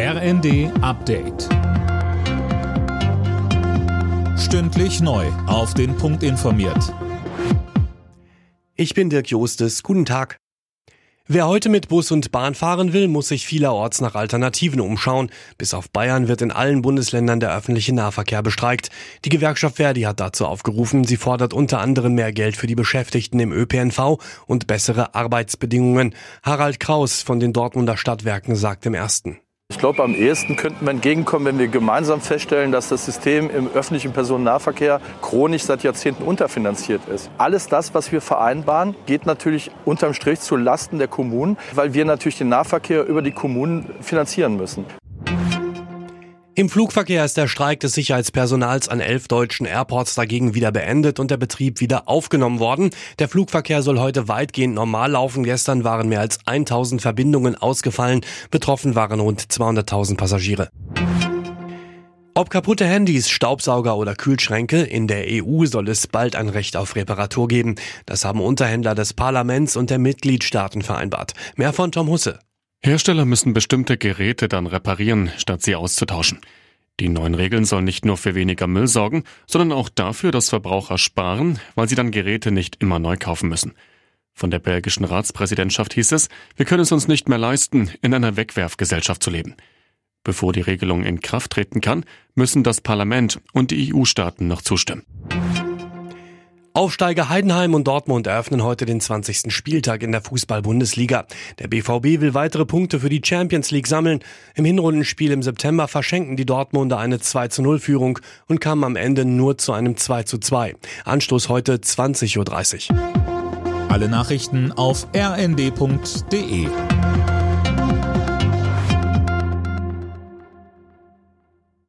RND Update. Stündlich neu. Auf den Punkt informiert. Ich bin Dirk Jostes. Guten Tag. Wer heute mit Bus und Bahn fahren will, muss sich vielerorts nach Alternativen umschauen. Bis auf Bayern wird in allen Bundesländern der öffentliche Nahverkehr bestreikt. Die Gewerkschaft Verdi hat dazu aufgerufen. Sie fordert unter anderem mehr Geld für die Beschäftigten im ÖPNV und bessere Arbeitsbedingungen. Harald Kraus von den Dortmunder Stadtwerken sagt im ersten. Ich glaube, am ehesten könnten wir entgegenkommen, wenn wir gemeinsam feststellen, dass das System im öffentlichen Personennahverkehr chronisch seit Jahrzehnten unterfinanziert ist. Alles das, was wir vereinbaren, geht natürlich unterm Strich zu Lasten der Kommunen, weil wir natürlich den Nahverkehr über die Kommunen finanzieren müssen. Im Flugverkehr ist der Streik des Sicherheitspersonals an elf deutschen Airports dagegen wieder beendet und der Betrieb wieder aufgenommen worden. Der Flugverkehr soll heute weitgehend normal laufen. Gestern waren mehr als 1000 Verbindungen ausgefallen. Betroffen waren rund 200.000 Passagiere. Ob kaputte Handys, Staubsauger oder Kühlschränke, in der EU soll es bald ein Recht auf Reparatur geben. Das haben Unterhändler des Parlaments und der Mitgliedstaaten vereinbart. Mehr von Tom Husse. Hersteller müssen bestimmte Geräte dann reparieren, statt sie auszutauschen. Die neuen Regeln sollen nicht nur für weniger Müll sorgen, sondern auch dafür, dass Verbraucher sparen, weil sie dann Geräte nicht immer neu kaufen müssen. Von der belgischen Ratspräsidentschaft hieß es, wir können es uns nicht mehr leisten, in einer Wegwerfgesellschaft zu leben. Bevor die Regelung in Kraft treten kann, müssen das Parlament und die EU-Staaten noch zustimmen. Aufsteiger Heidenheim und Dortmund eröffnen heute den 20. Spieltag in der Fußball-Bundesliga. Der BVB will weitere Punkte für die Champions League sammeln. Im Hinrundenspiel im September verschenken die Dortmunder eine 2 zu 0 Führung und kamen am Ende nur zu einem 2 zu 2. Anstoß heute 20.30 Uhr. Alle Nachrichten auf rnd.de